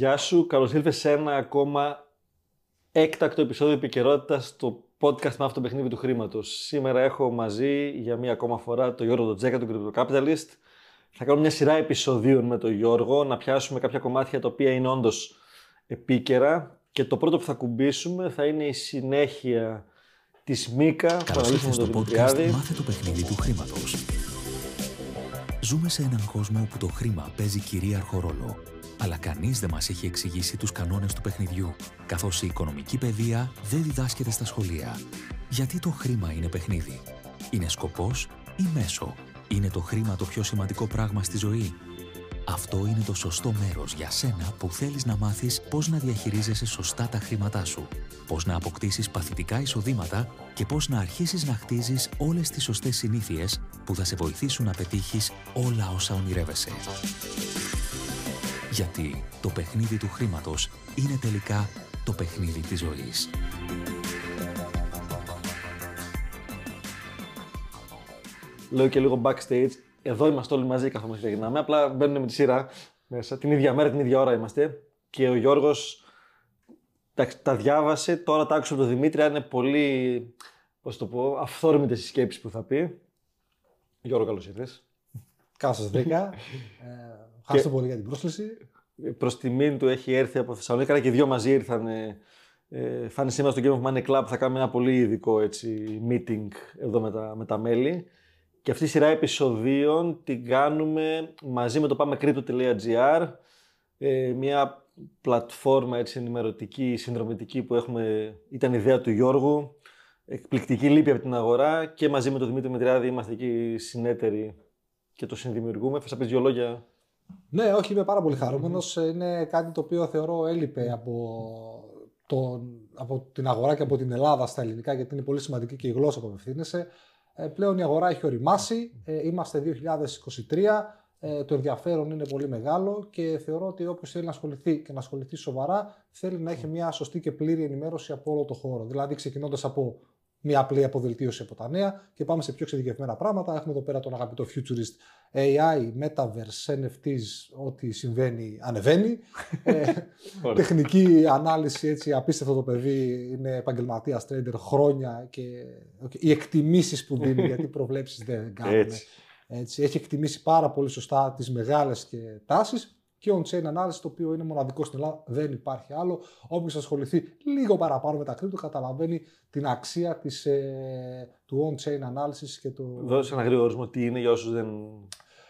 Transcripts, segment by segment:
Γεια σου, καλώς ήρθες σε ένα ακόμα έκτακτο επεισόδιο επικαιρότητας στο podcast με αυτό το παιχνίδι του χρήματος. Σήμερα έχω μαζί για μία ακόμα φορά τον Γιώργο Τζέκα, τον Crypto Capitalist. Θα κάνουμε μια σειρά επεισοδίων με τον Γιώργο, να πιάσουμε κάποια κομμάτια τα οποία είναι όντως επίκαιρα. Και το πρώτο που θα κουμπίσουμε θα είναι η συνέχεια της Μίκα που αναλύσουμε τον Δημητριάδη. Μάθε το παιχνίδι του χρήματος. Ζούμε σε έναν κόσμο όπου το χρήμα παίζει κυρίαρχο ρόλο αλλά κανείς δεν μας έχει εξηγήσει τους κανόνες του παιχνιδιού, καθώς η οικονομική παιδεία δεν διδάσκεται στα σχολεία. Γιατί το χρήμα είναι παιχνίδι; Είναι σκοπός ή μέσο; Είναι το χρήμα το πιο σημαντικό πράγμα στη ζωή; Αυτό είναι το σωστό μέρος για σένα που θέλεις να μάθεις πώς να διαχειρίζεσαι σωστά τα χρήματά σου, πώς να αποκτήσεις παθητικά εισοδήματα και πώς να αρχίσεις να χτίζεις όλες τις σωστές συνήθειες που θα σε βοηθήσουν να πετύχεις όλα όσα ονειρεύεσαι. Γιατί το παιχνίδι του χρήματος είναι τελικά το παιχνίδι της ζωής. Λέω και λίγο backstage. Εδώ είμαστε όλοι μαζί καθώς ξεκινάμε. Απλά μπαίνουν με τη σειρά μέσα. Την ίδια μέρα, την ίδια ώρα είμαστε. Και ο Γιώργος τα, τα διάβασε. Τώρα τα άκουσα από τον Δημήτρη. Είναι πολύ, πώς το πω, αυθόρμητες οι σκέψεις που θα πει. Γιώργο, καλώς ήρθες. Καλώς σας βρήκα. Ευχαριστώ πολύ για την πρόσκληση. Προς τιμήν του έχει έρθει από Θεσσαλονίκη, αλλά και δύο μαζί ήρθαν. Ε, θα είναι σήμερα στο Game of Money Club, θα κάνουμε ένα πολύ ειδικό έτσι, meeting εδώ με τα, με τα μέλη. Και αυτή η σειρά επεισοδίων την κάνουμε μαζί με το πάμεκρύπτο.gr, ε, μια πλατφόρμα έτσι, ενημερωτική, συνδρομητική που έχουμε, ήταν ιδέα του Γιώργου, εκπληκτική λύπη από την αγορά και μαζί με τον Δημήτρη Μετριάδη είμαστε εκεί συνέτεροι και το συνδημιουργούμε. Θα σας πει δύο λόγια ναι, όχι, είμαι πάρα πολύ χαρούμενος. Είναι κάτι το οποίο θεωρώ έλειπε από, τον, από την αγορά και από την Ελλάδα στα ελληνικά, γιατί είναι πολύ σημαντική και η γλώσσα που απευθύνεσαι. Ε, πλέον η αγορά έχει οριμάσει. Ε, είμαστε 2023. Ε, το ενδιαφέρον είναι πολύ μεγάλο και θεωρώ ότι όποιος θέλει να ασχοληθεί και να ασχοληθεί σοβαρά θέλει να έχει μια σωστή και πλήρη ενημέρωση από όλο το χώρο. Δηλαδή, ξεκινώντας από μια απλή αποδελτίωση από τα νέα και πάμε σε πιο εξειδικευμένα πράγματα. Έχουμε εδώ πέρα τον αγαπητό Futurist AI, Metaverse, NFTs, ό,τι συμβαίνει ανεβαίνει. ε, τεχνική ανάλυση, έτσι, απίστευτο το παιδί, είναι επαγγελματίας trader χρόνια και okay, οι εκτιμήσεις που δίνει, γιατί προβλέψεις δεν κάνουν. Έτσι. Έχει εκτιμήσει πάρα πολύ σωστά τις μεγάλες και τάσεις και on-chain ανάλυση, το οποίο είναι μοναδικό στην Ελλάδα, δεν υπάρχει άλλο. Όποιος ασχοληθεί λίγο παραπάνω με τα κρύπτο, καταλαβαίνει την αξία της, ε, του on-chain ανάλυση και το. Δώσε ένα γρήγορο ορισμό τι είναι για όσους δεν.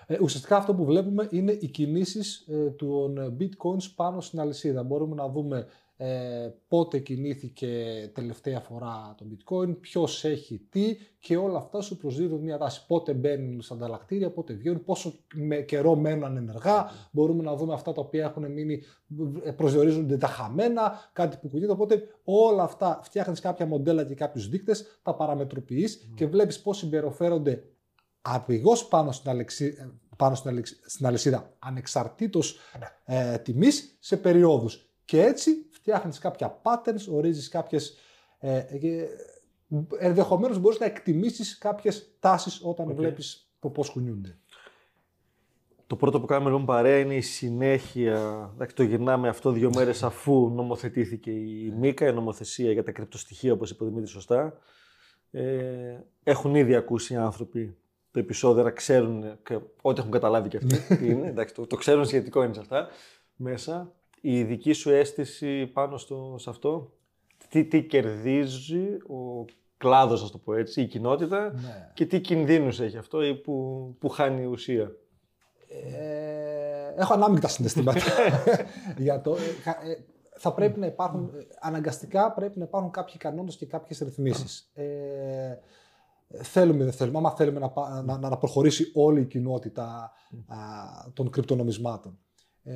Ε, ουσιαστικά αυτό που βλέπουμε είναι οι κινήσεις ε, των bitcoins πάνω στην αλυσίδα. Μπορούμε να δούμε ε, πότε κινήθηκε τελευταία φορά το bitcoin, ποιος έχει τι και όλα αυτά σου προσδίδουν μια τάση. Πότε μπαίνουν στα ανταλλακτήρια, πότε βγαίνουν, πόσο με καιρό μένουν ενεργά. Μπορούμε να δούμε αυτά τα οποία έχουν μείνει, ε, προσδιορίζονται τα χαμένα, κάτι που κουνείται. Οπότε όλα αυτά φτιάχνεις κάποια μοντέλα και κάποιους δείκτες, τα παραμετροποιείς και βλέπεις πώς συμπεριφέρονται απηγώ πάνω στην, αλεξι... πάνω στην αλυσίδα ανεξαρτήτως ε, τιμής σε περιόδους. Και έτσι φτιάχνεις κάποια patterns, ορίζεις κάποιες. Ε, Ενδεχομένως μπορείς να εκτιμήσεις κάποιες τάσεις όταν okay. βλέπεις το πώς κουνιούνται. Το πρώτο που κάνουμε λοιπόν παρέα είναι η συνέχεια. Εντάξει, το γυρνάμε αυτό δύο μέρες αφού νομοθετήθηκε η ΜΙΚΑ, η νομοθεσία για τα κρυπτοστοιχεία, όπως είπε ο Δημήτρης σωστά. Ε, έχουν ήδη ακούσει οι άνθρωποι το επεισόδιο, αλλά ξέρουν και ό,τι έχουν καταλάβει και αυτοί τι είναι. Εντάξει, το, το ξέρουν σχετικό είναι σε αυτά μέσα η δική σου αίσθηση πάνω στο, σε αυτό, τι, τι κερδίζει ο κλάδος, ας το πω έτσι, η κοινότητα ναι. και τι κινδύνους έχει αυτό ή που, που χάνει η ουσία; Ε, έχω ανάμεικτα συναισθήματα. για το, ε, ε, θα πρέπει να υπάρχουν, αναγκαστικά πρέπει να υπάρχουν κάποιοι κανόνες και κάποιες ρυθμίσεις. Ε, θέλουμε δεν θέλουμε, άμα θέλουμε να, να, να προχωρήσει όλη η κοινότητα α, των κρυπτονομισμάτων. Ε,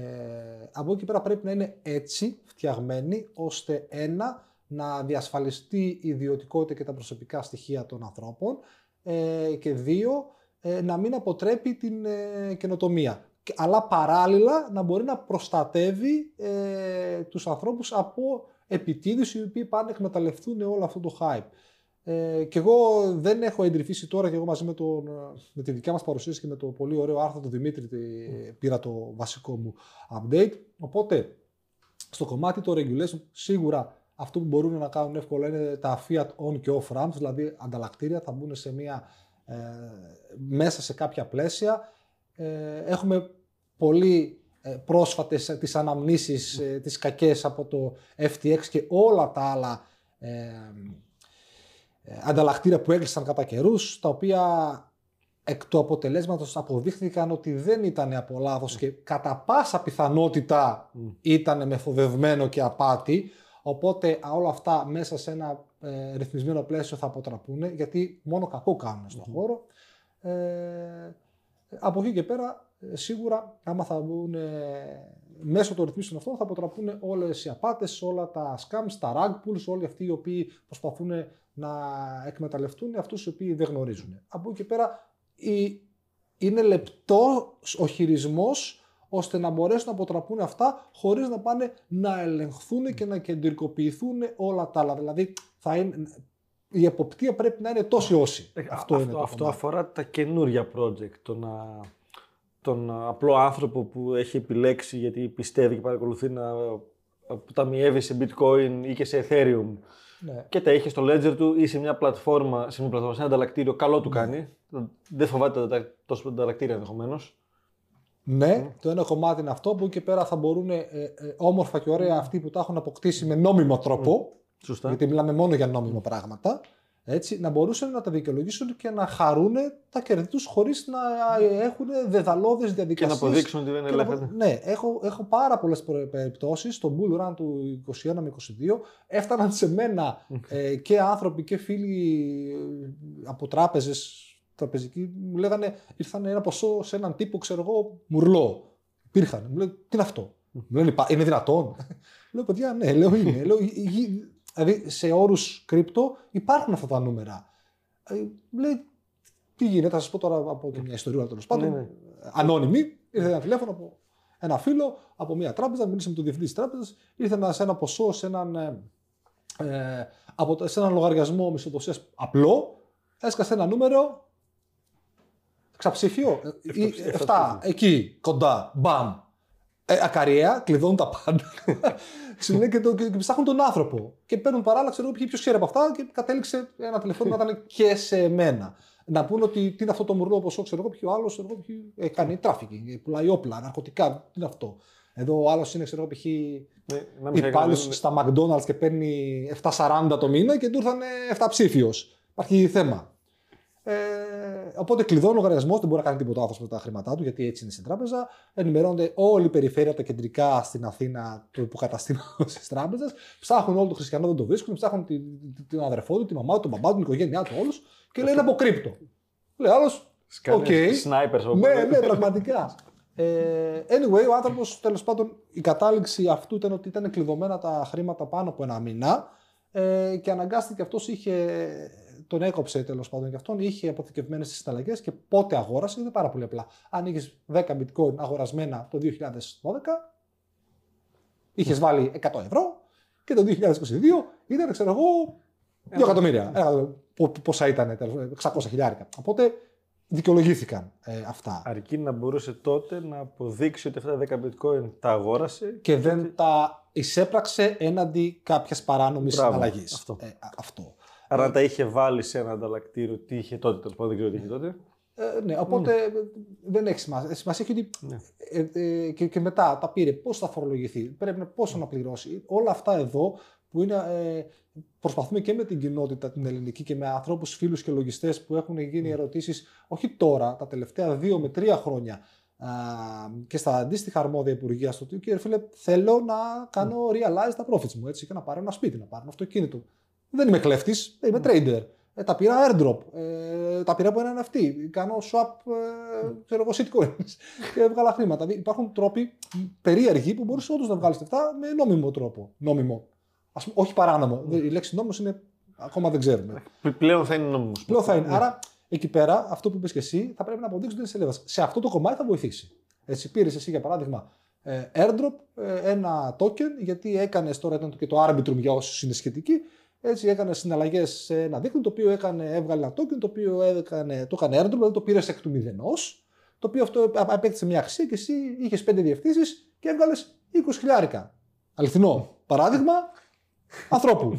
από εκεί πέρα πρέπει να είναι έτσι φτιαγμένοι ώστε ένα να διασφαλιστεί η ιδιωτικότητα και τα προσωπικά στοιχεία των ανθρώπων ε, και δύο ε, να μην αποτρέπει την ε, καινοτομία. Αλλά παράλληλα να μπορεί να προστατεύει ε, τους ανθρώπους από επιτίδους οι οποίοι πάνε να εκμεταλλευτούν όλο αυτό το hype. Ε, και εγώ δεν έχω εντρυφήσει τώρα και εγώ μαζί με, τον, με τη δικιά μας παρουσίαση και με το πολύ ωραίο άρθρο του Δημήτρη πήρα το βασικό μου update. Οπότε Στο κομμάτι το regulation, σίγουρα αυτό που μπορούν να κάνουν εύκολα είναι τα Fiat on και off ramps, δηλαδή ανταλλακτήρια, θα μπουν σε μια, ε, μέσα σε κάποια πλαίσια. Ε, έχουμε πολύ ε, πρόσφατες ε, τις αναμνήσεις, ε, τις κακές από το FTX και όλα τα άλλα ε, ε, ανταλλακτήρια που έκλεισαν κατά καιρούς, τα οποία εκ του αποτελέσματος αποδείχθηκαν ότι δεν ήταν από λάθος και κατά πάσα πιθανότητα ήταν μεθοδευμένο και απάτη. Οπότε όλα αυτά μέσα σε ένα ε, ρυθμισμένο πλαίσιο θα αποτραπούν γιατί μόνο κακό κάνουν στον χώρο. Ε, από εκεί και πέρα σίγουρα άμα θα μπουν μέσω των ρυθμίσεων αυτών θα αποτραπούν όλες οι απάτες, όλα τα scams, τα rug pulls, όλοι αυτοί οι οποίοι προσπαθούν να εκμεταλλευτούν αυτούς οι οποίοι δεν γνωρίζουν. Από εκεί και πέρα είναι λεπτός ο χειρισμός ώστε να μπορέσουν να αποτραπούν αυτά χωρίς να πάνε να ελεγχθούν και να κεντρικοποιηθούν όλα τα άλλα. Δηλαδή θα είναι, η εποπτεία πρέπει να είναι τόση όση. Ε, αυτό, αυτό, αυτό αφορά τα καινούργια project, το να τον απλό άνθρωπο που έχει επιλέξει γιατί πιστεύει και παρακολουθεί να ταμιεύει σε bitcoin ή και σε ethereum ναι. και τα έχει στο ledger του ή σε μια πλατφόρμα, σε μια πλατφόρμα, σε ένα ανταλλακτήριο, καλό του ναι. κάνει. Δεν φοβάται τόσο το ανταλλακτήριο ενδεχομένως. Ναι, ναι, το ένα κομμάτι είναι αυτό που και πέρα θα μπορούν ε, ε, όμορφα και ωραία αυτοί που τα έχουν αποκτήσει με νόμιμο τρόπο. Σωστά. Γιατί μιλάμε μόνο για νόμιμο πράγματα έτσι, να μπορούσαν να τα δικαιολογήσουν και να χαρούν τα κέρδη τους χωρίς να έχουν δεδαλώδε διαδικασίε. Και να αποδείξουν ότι δεν ελέγχονται. Ναι, έχω, έχω πάρα πολλές περιπτώσεις. Στο Bull Run του 21 με 22 έφταναν σε μένα ε, και άνθρωποι και φίλοι ε, από τράπεζες τραπεζικοί μου λέγανε ήρθαν ένα ποσό σε έναν τύπο, ξέρω εγώ, μουρλό. Υπήρχαν. Μου λένε, τι είναι αυτό; Μου λένε, είναι δυνατόν; λέω, παιδιά, ναι, λέω είναι. λέω, Δηλαδή σε όρους κρύπτο υπάρχουν αυτά τα νούμερα. Ε, λέει, τι γίνεται, θα σας πω τώρα από μια ιστορία τέλος πάντων. Ναι, ναι. Ανώνυμη, ήρθε ένα τηλέφωνο από ένα φίλο από μια τράπεζα, μίλησε με τον διευθυντή της τράπεζας, ήρθε σε ένα ποσό, σε έναν, ε, ε από, σε έναν λογαριασμό μισθοδοσία απλό, έσκασε ένα νούμερο. Ξαψήφιο, 7, ε, εκεί, κοντά, μπαμ. Ε, ακαριαία, κλειδώνουν τα πάντα. Σου και, το, και, ψάχνουν τον άνθρωπο. Και παίρνουν παράλληλα, ξέρω ποιος ξέρει από αυτά και κατέληξε ένα τηλεφώνημα να ήταν και σε μένα. Να πούνε ότι τι είναι αυτό το μουρλό ποσό, ξέρω εγώ, ποιο άλλο ε, κάνει τράφικινγκ, πουλάει όπλα, ναρκωτικά, τι είναι αυτό. Εδώ ο άλλος είναι, ξέρω εγώ, π.χ. Ναι, υπάλληλος στα McDonald's και παίρνει 7,40 το μήνα και του ήρθαν 7ψήφιο. Υπάρχει θέμα. Ε, οπότε κλειδώνει ο λογαριασμός, δεν μπορεί να κάνει τίποτα άλλο με τα χρήματά του, γιατί έτσι είναι στην τράπεζα. Ενημερώνονται όλη η περιφέρεια, τα κεντρικά στην Αθήνα του υποκαταστήματος της τράπεζας. Ψάχνουν όλο το χριστιανό, δεν το βρίσκουν. Ψάχνουν την, την αδερφό του, τη μαμά του, τον μπαμπά του, την οικογένειά του, όλους. Και λέει από crypto. Λέει άλλος. Οκ. Σνάιπερ Ναι, ναι, πραγματικά. Ε, anyway, ο άνθρωπος τέλος πάντων η κατάληξη αυτού ήταν ότι ήταν κλειδωμένα τα χρήματα πάνω από ένα μήνα ε, και αναγκάστηκε αυτός είχε τον έκοψε τέλος πάντων και αυτόν, είχε αποθηκευμένες τις συναλλαγές και πότε αγόρασε, είναι πάρα πολύ απλά. Αν είχες 10 bitcoin αγορασμένα το 2012, είχες βάλει 100 ευρώ και το 2022 ήταν, ξέρω εγώ, 2 εκατομμύρια. Πόσα ήταν, 600 χιλιάρικα. Οπότε δικαιολογήθηκαν ε, αυτά. Αρκεί να μπορούσε τότε να αποδείξει ότι αυτά τα 10 bitcoin τα αγόρασε. Και, δεν τα εισέπραξε έναντι κάποιας παράνομης συναλλαγής. Αυτό. Ε, αυτό. Άρα τα είχε βάλει σε ένα ανταλλακτήριο, τι είχε τότε, τέλος πάντων, δεν ξέρω τι είχε τότε. Ε, ναι, οπότε mm. δεν έχει σημασία. Σημασία έχει ότι ναι. ε, ε, και, και, μετά τα πήρε, πώς θα φορολογηθεί, πρέπει να πόσο να πληρώσει. Όλα αυτά εδώ που είναι, ε, προσπαθούμε και με την κοινότητα την ελληνική και με ανθρώπους, φίλους και λογιστές που έχουν γίνει mm. ερωτήσεις, όχι τώρα, τα τελευταία δύο με τρία χρόνια α, και στα αντίστοιχα αρμόδια υπουργεία στο ότι κύριε φίλε, θέλω να κάνω realize τα profits μου έτσι, και να πάρω ένα σπίτι, να πάρω ένα αυτοκίνητο. Δεν είμαι κλέφτης, είμαι trader. Ε, τα πήρα airdrop. Ε, τα πήρα από έναν αυτή. Κάνω swap, ε, ξέρω εγώ, shitcoins. και έβγαλα χρήματα. Δηλαδή, υπάρχουν τρόποι περίεργοι που μπορείς όντως να βγάλεις αυτά με νόμιμο τρόπο. Νόμιμο. Ας πούμε, όχι παράνομο. Η λέξη νόμο είναι. Ακόμα δεν ξέρουμε. Πλέον θα είναι νόμιμος. Πλέον θα είναι. Άρα, εκεί πέρα, αυτό που είπες και εσύ, θα πρέπει να αποδείξεις ότι είναι Σε αυτό το κομμάτι θα βοηθήσει. Έτσι, πήρες εσύ για παράδειγμα ε, airdrop, ε, ένα token, γιατί έκανες τώρα και το arbitrum για όσους είναι σχετικοί έτσι έκανε συναλλαγές σε ένα δίκτυο το οποίο έκανε, έβγαλε ένα token το οποίο έκανε, το έκανε airdrop, δηλαδή το πήρε εκ του μηδενός. Το οποίο αυτό απέκτησε μια αξία και εσύ είχες πέντε διευθύνσεις και έβγαλες 20 χιλιάρικα. Αληθινό. Παράδειγμα ανθρώπου.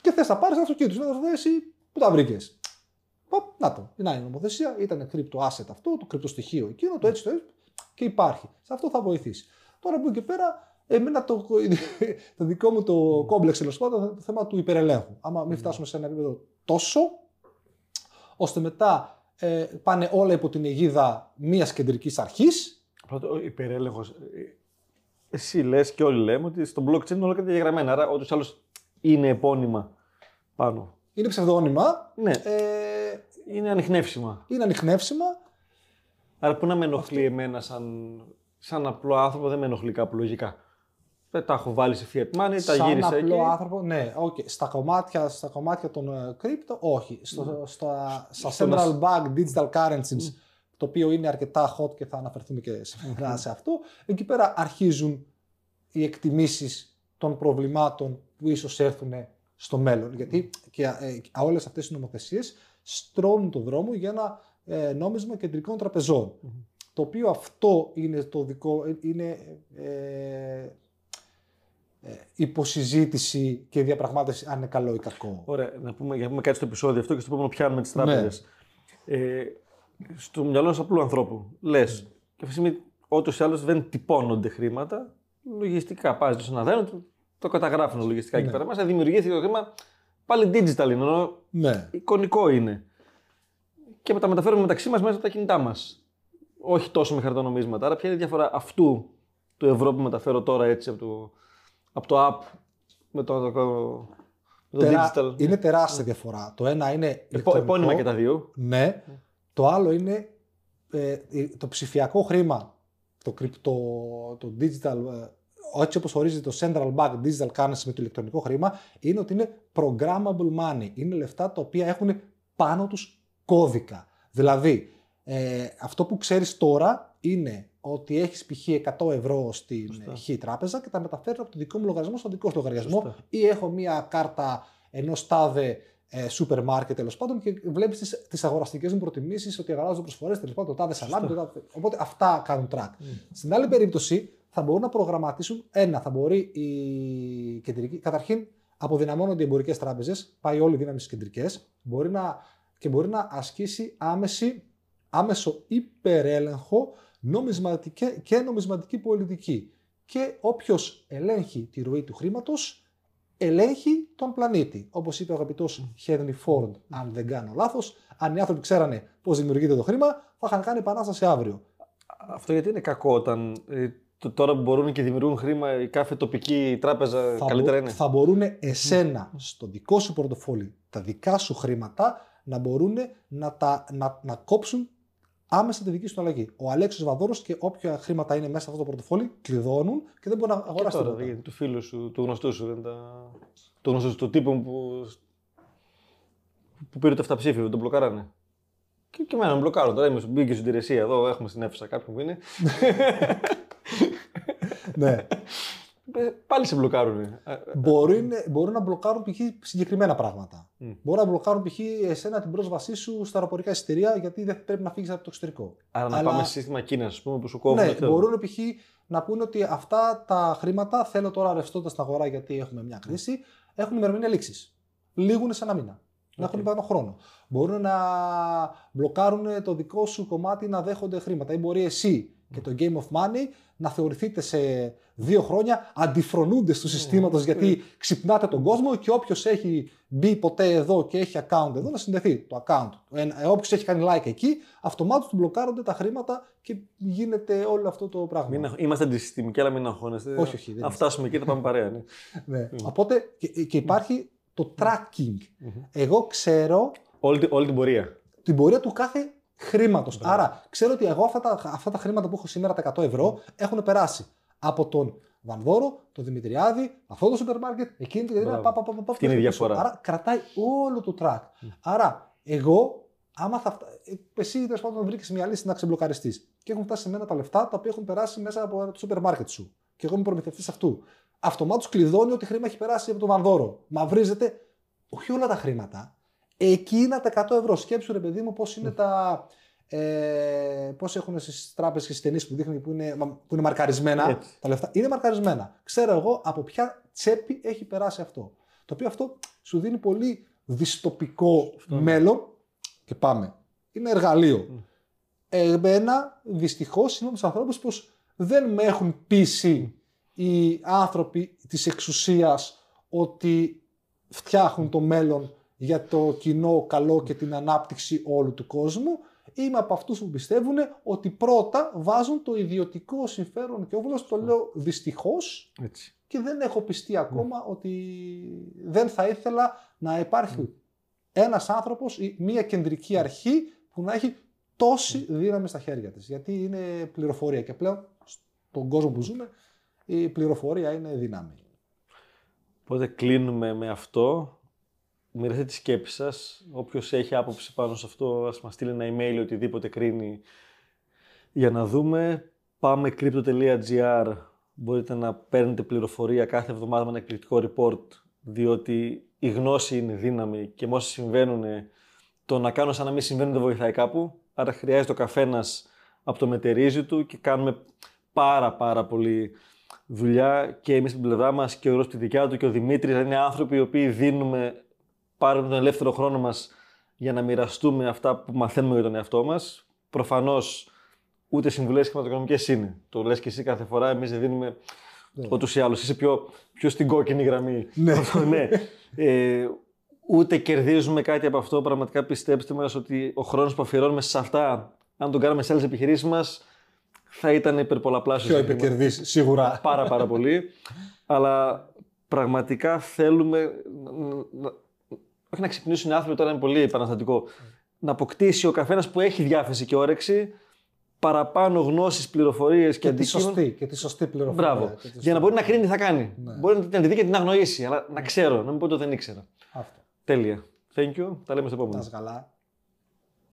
και θες να πάρεις ένα αυτοκίνητο. Να το εσύ που τα βρήκες. Να το. Να η νομοθεσία. Ήταν κρυπτο asset αυτό, το κρυπτοστοιχείο εκείνο, το έτσι το έτσι. Και υπάρχει. Σε αυτό θα βοηθήσει. Τώρα από εκεί και πέρα, εμένα το, το δικό μου το κόμπλεξ τέλος πάντων το θέμα του υπερελέγχου. Άμα μην φτάσουμε σε ένα επίπεδο τόσο, ώστε μετά ε, πάνε όλα υπό την αιγίδα μιας κεντρικής αρχής. Πρώτο, ο υπερέλεγχος. Εσύ λες και όλοι λέμε ότι στο blockchain είναι όλα καταγεγραμμένα. Άρα, όντω άλλο είναι επώνυμα πάνω. Είναι ψευδόνυμα. Ναι. Ε, είναι ανοιχνεύσιμα. Είναι ανοιχνεύσιμα. Άρα, πού να με ενοχλεί εμένα σαν, σαν απλό άνθρωπο, δεν με ενοχλεί κάπου λογικά. Δεν τα έχω βάλει σε fiat money, τα σαν γύρισα απλό εκεί. άνθρωπο, ναι, okay. στα, κομμάτια, στα κομμάτια των ε, crypto, όχι. Στο, στα, στα Στο central bank digital currencies, το οποίο είναι αρκετά hot και θα αναφερθούμε και σήμερα σε αυτό, εκεί πέρα αρχίζουν οι εκτιμήσεις των προβλημάτων που ίσως έρθουν στο μέλλον. Γιατί και ε, όλες αυτές οι νομοθεσίες στρώνουν το δρόμο για ένα ε, νόμισμα κεντρικών τραπεζών. Το οποίο αυτό είναι το δικό, είναι ε, ε, υποσυζήτηση και διαπραγμάτευση αν είναι καλό ή κακό. Ωραία, να πούμε, για να πούμε κάτι στο επεισόδιο αυτό και στο επόμενο πιάνουμε τις τράπεζες. Ε, στο μυαλό ενό απλού ανθρώπου λες, και αυτή τη στιγμή ούτω ή άλλως δεν τυπώνονται χρήματα. Λογιστικά πας σε ένα δένο, το, το καταγράφουν λογιστικά εκεί πέρα μέσα. Δημιουργήθηκε το χρήμα. Πάλι digital είναι, ενώ Ναι. εικονικό είναι. Και τα μεταφέρουμε μεταξύ μας μέσα από τα κινητά μας. Όχι τόσο με χαρτονομίσματα. Άρα, ποια είναι η διαφορά αυτού του ευρώ που μεταφέρω τώρα έτσι από το, από το app με το, το, με το Τερά- digital. Είναι τεράστια διαφορά. Το ένα είναι. Επό, ηλεκτρονικό. επώνυμα και τα δύο. Ναι. Το άλλο είναι ε, το ψηφιακό χρήμα, το, κρυπτο, το digital, ε, έτσι όπως ορίζει το central bank digital currency με το ηλεκτρονικό χρήμα, είναι ότι είναι programmable money. Είναι λεφτά τα οποία έχουν πάνω τους κώδικα. Δηλαδή, ε, αυτό που ξέρεις τώρα είναι ότι έχεις π.χ. 100 ευρώ στην Σωστά. χ τράπεζα και τα μεταφέρω από το δικό μου λογαριασμό στο δικό σου λογαριασμό Σωστά. ή έχω μία κάρτα ενός τάδε ε, σούπερ μάρκετ τέλος πάντων και βλέπεις τις αγοραστικές μου προτιμήσεις ότι αγοράζω προσφορές τέλος πάντων το τάδες σαλάμι. Το τάδε... Οπότε αυτά κάνουν track. Στην άλλη περίπτωση θα μπορούν να προγραμματίσουν ένα, θα μπορεί η κεντρική. Καταρχήν, αποδυναμώνονται οι εμπορικές τράπεζες, πάει όλη η δύναμη στις κεντρικές μπορεί να, και μπορεί να ασκήσει άμεση, άμεσο υπερέλεγχο νομισματική και νομισματική πολιτική. Και όποιος ελέγχει τη ροή του χρήματος, ελέγχει τον πλανήτη. Όπως είπε ο αγαπητός Χένρι Φόρντ, αν δεν κάνω λάθος, αν οι άνθρωποι ξέρανε πώς δημιουργείται το χρήμα, θα είχαν κάνει επανάσταση αύριο. Αυτό γιατί είναι κακό όταν ε, το- τώρα που μπορούν και δημιουργούν χρήμα η κάθε τοπική τράπεζα θα, καλύτερα μπο- είναι. θα μπορούν εσένα, στο δικό σου πορτοφόλι, τα δικά σου χρήματα να μπορούν να, τα, να, να κόψουν άμεσα τη δική σου αλλαγή. Ο Αλέξης Βαδόρος και όποια χρήματα είναι μέσα σε αυτό το πορτοφόλι κλειδώνουν και δεν μπορεί να Και αγοράσει τώρα, τίποτα. δηλαδή, του φίλου σου, του γνωστού σου, δεν τα... του γνωστού σου, του τύπου που, που πήρε το εφταψήφιο, τον μπλοκαράνε. Και, και εμένα με μπλοκάρουν. Τώρα είμαι, μπήκε στην υπηρεσία εδώ, έχουμε στην αίθουσα κάποιον που είναι. ναι. Ε, Πάλι σε μπλοκάρουν. Μπορούν, μπορούν να μπλοκάρουν π.χ. συγκεκριμένα πράγματα. Μμ. Μπορούν να μπλοκάρουν π.χ. εσένα την πρόσβασή σου στα αεροπορικά εισιτήρια γιατί δεν πρέπει να φύγεις από το εξωτερικό. Άρα να Αλλά- πάμε σε σύστημα Κίνας, ας πούμε, που σου κόβουν. Ναι, αυτό. μπορούν π.χ. να πούνε ότι αυτά τα χρήματα θέλω τώρα ρευστότητα στην αγορά γιατί έχουμε μια κρίση, έχουν ημερομηνία λήξης. Λήγουν σε ένα μήνα. Να έχουν πάνω χρόνο. Μπορούν να μπλοκάρουν το δικό σου κομμάτι να δέχονται χρήματα. Ή μπορεί εσύ και το Game of Money να θεωρηθείτε σε δύο χρόνια αντιφρονούνται του συστήματος γιατί ξυπνάτε τον κόσμο και όποιος έχει μπει ποτέ εδώ και έχει account εδώ να συνδεθεί το account. Όποιος έχει κάνει like εκεί, αυτομάτως του μπλοκάρονται τα χρήματα και γίνεται όλο αυτό το πράγμα. Μην, αγχ- είμαστε αντισυστημικοί, αλλά μην αγχώνεστε. Όχι, όχι, δεν Να είμαστε. φτάσουμε εκεί, θα πάμε παρέα. Ναι. Ναι. Οπότε και, και υπάρχει το tracking. Εγώ ξέρω όλη, τη- όλη την πορεία. την πορεία του κάθε χρήματος. Άρα ξέρω ότι εγώ αυτά τα, αυτά τα χρήματα που έχω σήμερα, τα 100 ευρώ, έχουν περάσει από τον Βανδόρο, τον Δημητριάδη, αυτό το σούπερ μάρκετ, εκείνη την εταιρεία. Μπράβο. πα, πα, πα, πα, Αυτή είναι η πίσω. διαφορά. Άρα κρατάει όλο το track. Άρα εγώ, άμα θα. φτα- ε, Εσύ τέλος πάντων βρήκες μια λύση να ξεμπλοκαριστείς και έχουν φτάσει σε μένα τα λεφτά τα οποία έχουν περάσει μέσα από το σούπερ μάρκετ σου. Και εγώ είμαι προμηθευτής αυτού. Αυτομάτως κλειδώνει ότι χρήμα έχει περάσει από τον Βανδόρο. Μαυρίζεται όχι όλα τα χρήματα, εκείνα τα 100 ευρώ. Σκέψου ρε παιδί μου πώς είναι τα, Ε, Πώς έχουν στις τράπεζες και στις ταινίες που δείχνουν που είναι, που είναι μαρκαρισμένα Έτσι. τα λεφτά. Είναι μαρκαρισμένα. Ξέρω εγώ από ποια τσέπη έχει περάσει αυτό. Το οποίο αυτό σου δίνει πολύ δυστοπικό μέλλον. Και πάμε. Είναι εργαλείο. Εμένα, δυστυχώς, είμαι από τους ανθρώπους που δεν με έχουν πείσει οι άνθρωποι της εξουσίας ότι φτιάχνουν το μέλλον για το κοινό καλό και την ανάπτυξη όλου του κόσμου. Είμαι από αυτούς που πιστεύουν ότι πρώτα βάζουν το ιδιωτικό συμφέρον και όβουλος, το λέω δυστυχώς Έτσι. και δεν έχω πιστεί ακόμα ότι δεν θα ήθελα να υπάρχει ένας άνθρωπος ή μία κεντρική αρχή που να έχει τόση δύναμη στα χέρια της. Γιατί είναι πληροφορία και πλέον στον κόσμο που ζούμε η πληροφορία είναι δύναμη. Οπότε κλείνουμε με αυτό. Μοιραστείτε τη σκέψη σας. Όποιος έχει άποψη πάνω σε αυτό, ας μας στείλει ένα email ή οτιδήποτε κρίνει για να δούμε. Πάμε crypto.gr. Μπορείτε να παίρνετε πληροφορία κάθε εβδομάδα με ένα εκπληκτικό report, διότι η γνώση είναι δύναμη και με όσα συμβαίνουν, το να κάνω σαν να μην συμβαίνουν δεν βοηθάει κάπου. Άρα χρειάζεται ο καθένας από το μετερίζει του και κάνουμε πάρα πάρα πολύ δουλειά και εμείς στην πλευρά μας και ο Ρος τη δικιά του και ο Δημήτρης δηλαδή είναι άνθρωποι οι οποίοι δίνουμε πάρα τον ελεύθερο χρόνο μας για να μοιραστούμε αυτά που μαθαίνουμε για τον εαυτό μας. Προφανώς ούτε συμβουλές χρηματοοικονομικές είναι. Το λες και εσύ κάθε φορά, εμείς δεν δίνουμε Ναι. ούτως ή άλλως. Είσαι πιο, πιο στην κόκκινη γραμμή. Ναι. ναι. Ε, ούτε κερδίζουμε κάτι από αυτό. Πραγματικά πιστέψτε μας ότι ο χρόνος που αφιερώνουμε σε αυτά, αν τον κάναμε σε άλλες επιχειρήσεις μας, θα ήταν υπερπολαπλάσιος. Πιο το χρήμα. επικερδής, σίγουρα. Πάρα πάρα πολύ. Αλλά πραγματικά θέλουμε να- να- όχι να ξυπνήσουν οι άνθρωποι, τώρα είναι πολύ επαναστατικό. Να αποκτήσει ο καθένας που έχει διάθεση και όρεξη παραπάνω γνώσεις, πληροφορίες και, Και τη αντικείμενα. σωστή, και τη σωστή πληροφορία. Μπράβο. Και τη Για να μπορεί να κρίνει τι θα κάνει. Ναι. Μπορεί να τη δει και την αγνοήσει, αλλά να ξέρω, να μην πω ότι δεν ήξερα. Αυτό. Τέλεια. Thank you. Τα λέμε στο επόμενο. Να είσαι καλά.